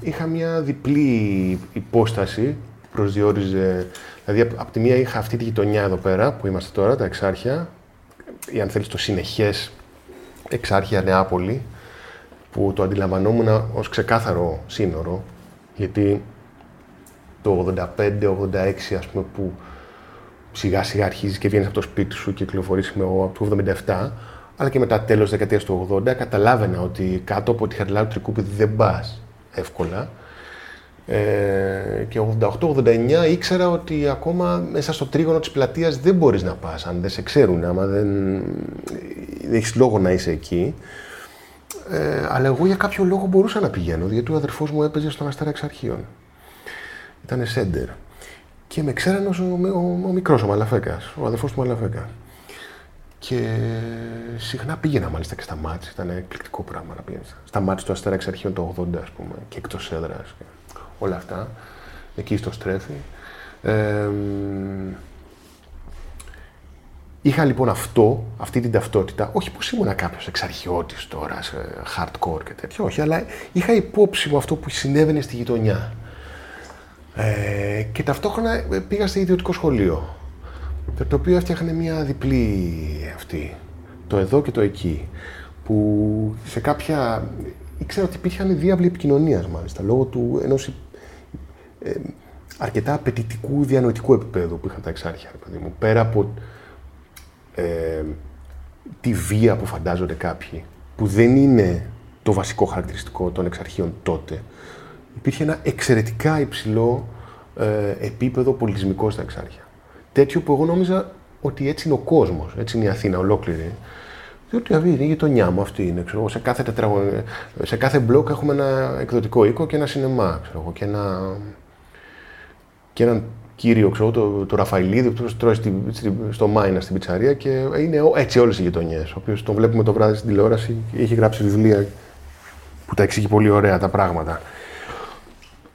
S1: είχα μια διπλή υπόσταση που προσδιορίζε. Δηλαδή, από τη μία είχα αυτή τη γειτονιά εδώ πέρα που είμαστε τώρα, τα Εξάρχεια, ή αν θέλεις το συνεχές Εξάρχεια Νεάπολη, που το αντιλαμβανόμουν ως ξεκάθαρο σύνορο, γιατί το 85-86 ας πούμε που σιγά σιγά αρχίζει και βγαίνει από το σπίτι σου και κυκλοφορείς με από το 77, αλλά και μετά τέλος τη δεκαετίας του 80, καταλάβαινα ότι κάτω από τη χαρτιλά του Τρικούπη δεν πας εύκολα. Ε, και 88-89 ήξερα ότι ακόμα μέσα στο τρίγωνο της πλατείας δεν μπορείς να πας, αν δεν σε ξέρουν, άμα δεν, δεν έχεις λόγο να είσαι εκεί. Ε, αλλά εγώ για κάποιο λόγο μπορούσα να πηγαίνω, γιατί ο αδερφός μου έπαιζε στον Αστέρα Εξ Αρχείων. Ήταν σέντερ. Και με ξέρανε ο, ο, ο μικρός ο Μαλαφέκας, ο αδερφός του Μαλαφέκα. Και συχνά πήγαινα μάλιστα και στα μάτια. Ήταν εκπληκτικό πράγμα να πήγαινε. Στα μάτια του Αστέρα Εξ Αρχείων το 80, ας πούμε, και εκτός έδρας. Όλα αυτά. Εκεί στο στρέφει. Ε, Είχα λοιπόν αυτό, αυτή την ταυτότητα, όχι πως ήμουν κάποιος εξαρχιώτης τώρα, σε hardcore και τέτοιο, όχι, αλλά είχα υπόψη μου αυτό που συνέβαινε στη γειτονιά. Ε, και ταυτόχρονα ε, πήγα στο ιδιωτικό σχολείο, το οποίο έφτιαχνε μια διπλή αυτή, το εδώ και το εκεί, που σε κάποια... ήξερα ότι υπήρχαν διάβλοι επικοινωνίας μάλιστα, λόγω του ενός ε, αρκετά απαιτητικού διανοητικού επίπεδου που είχαν τα εξάρχεια, παιδί μου. Πέρα από ε, τη βία που φαντάζονται κάποιοι, που δεν είναι το βασικό χαρακτηριστικό των εξαρχείων τότε, υπήρχε ένα εξαιρετικά υψηλό ε, επίπεδο πολιτισμικό στα εξάρχεια. Τέτοιο που εγώ νόμιζα ότι έτσι είναι ο κόσμος, έτσι είναι η Αθήνα ολόκληρη. Διότι αυτή είναι η γειτονιά μου, αυτή είναι. Ξέρω, σε, κάθε τετραγω... σε κάθε μπλοκ έχουμε ένα εκδοτικό οίκο και ένα σινεμά. Ξέρω, και, ένα... και έναν κύριο, ξέρω, το, το Ραφαηλίδη, που τρώει στη, στο Μάινα στην πιτσαρία και είναι έτσι όλες οι γειτονιές. Ο οποίος τον βλέπουμε το βράδυ στην τηλεόραση και έχει γράψει βιβλία που τα εξηγεί πολύ ωραία τα πράγματα.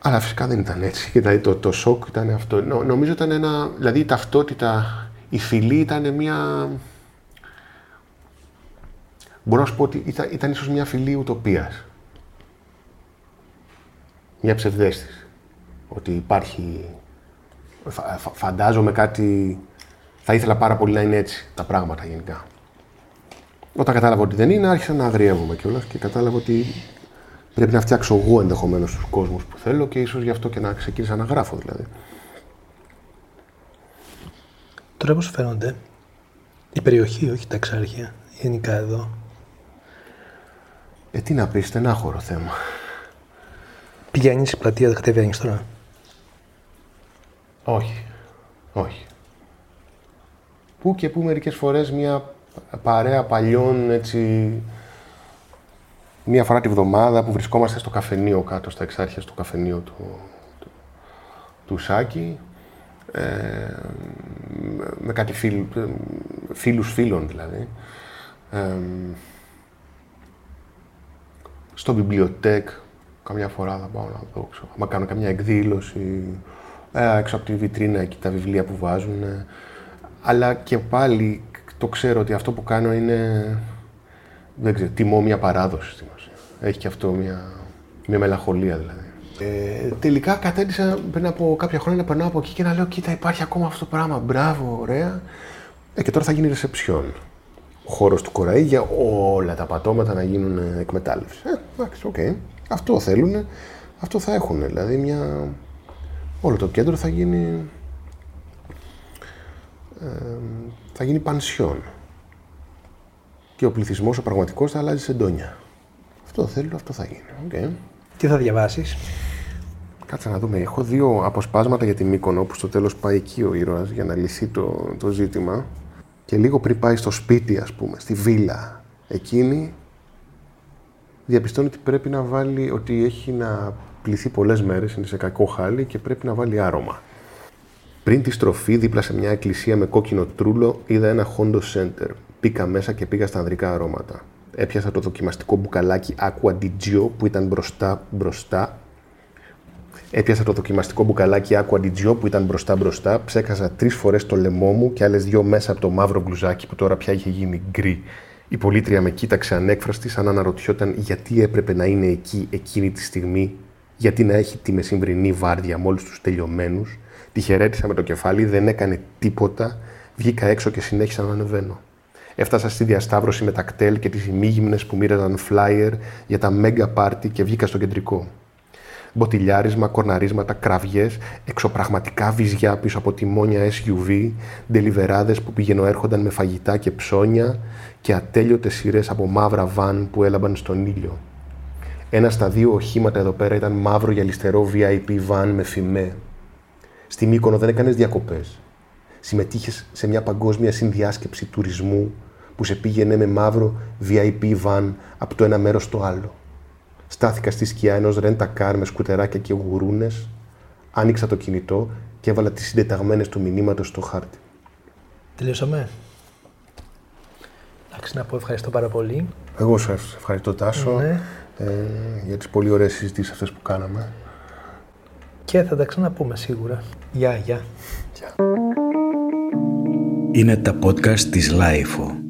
S1: Αλλά φυσικά δεν ήταν έτσι. Και δηλαδή, το, το σοκ ήταν αυτό. Νο, νομίζω ήταν ένα. Δηλαδή η ταυτότητα, η φυλή ήταν μια. Μπορώ να σου πω ότι ήταν, ήταν ίσως μια φυλή ουτοπίας. Μια ψευδέστηση. Ότι υπάρχει φαντάζομαι κάτι. Θα ήθελα πάρα πολύ να είναι έτσι τα πράγματα γενικά. Όταν κατάλαβα ότι δεν είναι, άρχισα να αγριεύομαι κιόλας και κατάλαβα ότι πρέπει να φτιάξω εγώ ενδεχομένως τους κόσμους που θέλω και ίσως γι' αυτό και να ξεκίνησα να γράφω δηλαδή.
S3: Τώρα πώς φαίνονται η περιοχή, όχι τα εξάρχεια, γενικά εδώ;
S1: Ε, τι να πεις, στενάχωρο θέμα.
S3: Πηγαίνεις στην πλατεία, δεν κατεβαίνει τώρα;
S1: Όχι. Όχι. Πού και πού μερικές φορές μια παρέα παλιών έτσι μία φορά τη βδομάδα που βρισκόμαστε στο καφενείο κάτω στα εξάρχεια στο καφενείο του, του, του Σάκη ε, με κάτι φίλ, φίλους φίλων δηλαδή ε, στο βιβλιοτέκ καμιά φορά θα πάω να δω, ξέρω, άμα κάνω καμιά εκδήλωση ε, έξω από τη βιτρίνα εκεί τα βιβλία που βάζουν. Αλλά και πάλι το ξέρω ότι αυτό που κάνω είναι. Δεν ξέρω, τιμώ μια παράδοση στην ουσία. Έχει και αυτό μια, μια μελαγχολία δηλαδή. Ε, τελικά κατέληξα πριν από κάποια χρόνια να περνάω από εκεί και να λέω: Κοίτα, υπάρχει ακόμα αυτό το πράγμα. Μπράβο, ωραία. Ε, και τώρα θα γίνει ρεσεψιόν. Ο χώρος του Κοραή για όλα τα πατώματα να γίνουν εκμετάλλευσης. Ε, εντάξει, OK. Okay. Αυτό θέλουν, αυτό θα έχουν. Δηλαδή μια όλο το κέντρο θα γίνει ε, θα γίνει πανσιόν και ο πληθυσμός ο πραγματικός θα αλλάζει σε ντόνια. Αυτό θέλω, αυτό θα γίνει. Okay.
S3: Τι θα διαβάσεις;
S1: Κάτσε να δούμε. Έχω δύο αποσπάσματα για τη Μύκονο που στο τέλος πάει εκεί ο ήρωας για να λυθεί το, το ζήτημα και λίγο πριν πάει στο σπίτι ας πούμε, στη βίλα εκείνη διαπιστώνει ότι πρέπει να βάλει, ότι έχει να πληθεί πολλές μέρες, είναι σε κακό χάλι και πρέπει να βάλει άρωμα. Πριν τη στροφή, δίπλα σε μια εκκλησία με κόκκινο τρούλο, είδα ένα Hondo Center. Πήκα μέσα και πήγα στα ανδρικά αρώματα. Έπιασα το δοκιμαστικό μπουκαλάκι Aqua di Gio που ήταν μπροστά μπροστά. Έπιασα το δοκιμαστικό μπουκαλάκι Aqua di Gio που ήταν μπροστά μπροστά. Ψέκασα τρεις φορές το λαιμό μου και άλλες δυο μέσα από το μαύρο μπλουζάκι που τώρα πια είχε γίνει γκρι. Η πολίτρια με κοίταξε ανέκφραστη, σαν να αναρωτιόταν γιατί έπρεπε να είναι εκεί εκείνη τη στιγμή γιατί να έχει τη μεσημβρινή βάρδια με όλους τους τελειωμένους. Τη χαιρέτησα με το κεφάλι, δεν έκανε τίποτα. Βγήκα έξω και συνέχισα να ανεβαίνω. Έφτασα στη διασταύρωση με τα κτέλ και τις ημίγυμνες που μοίραζαν φλάιερ για τα μέγα πάρτι και βγήκα στο κεντρικό. Μποτιλιάρισμα, κορναρίσματα, κραυγές, εξωπραγματικά βυζιά πίσω από τιμόνια SUV, ντελιβεράδες που πηγαίνω έρχονταν με φαγητά και ψώνια και ατέλειωτες σειρές από μαύρα βαν που έλαμπαν στον ήλιο. Ένα στα δύο οχήματα εδώ πέρα ήταν μαύρο γυαλιστερό VIP van με φημέ. Στη Μύκονο δεν έκανες διακοπές. Συμμετείχες σε μια παγκόσμια συνδιάσκεψη τουρισμού που σε πήγαινε με μαύρο VIP van από το ένα μέρος στο άλλο. Στάθηκα στη σκιά ενός ρέντα κάρ με σκουτεράκια και γουρούνες, άνοιξα το κινητό και έβαλα τις συντεταγμένες του μηνύματος στο χάρτη.
S3: Τελειώσαμε. Εντάξει, να πω ευχαριστώ πάρα πολύ.
S1: Εγώ σας ευχαριστώ Τάσο
S3: Ναι.
S1: ε, για τις πολύ ωραίες συζητήσεις αυτές που κάναμε.
S3: Και θα τα ξαναπούμε σίγουρα. Γεια, γεια.
S2: Είναι τα podcast της Lifeo.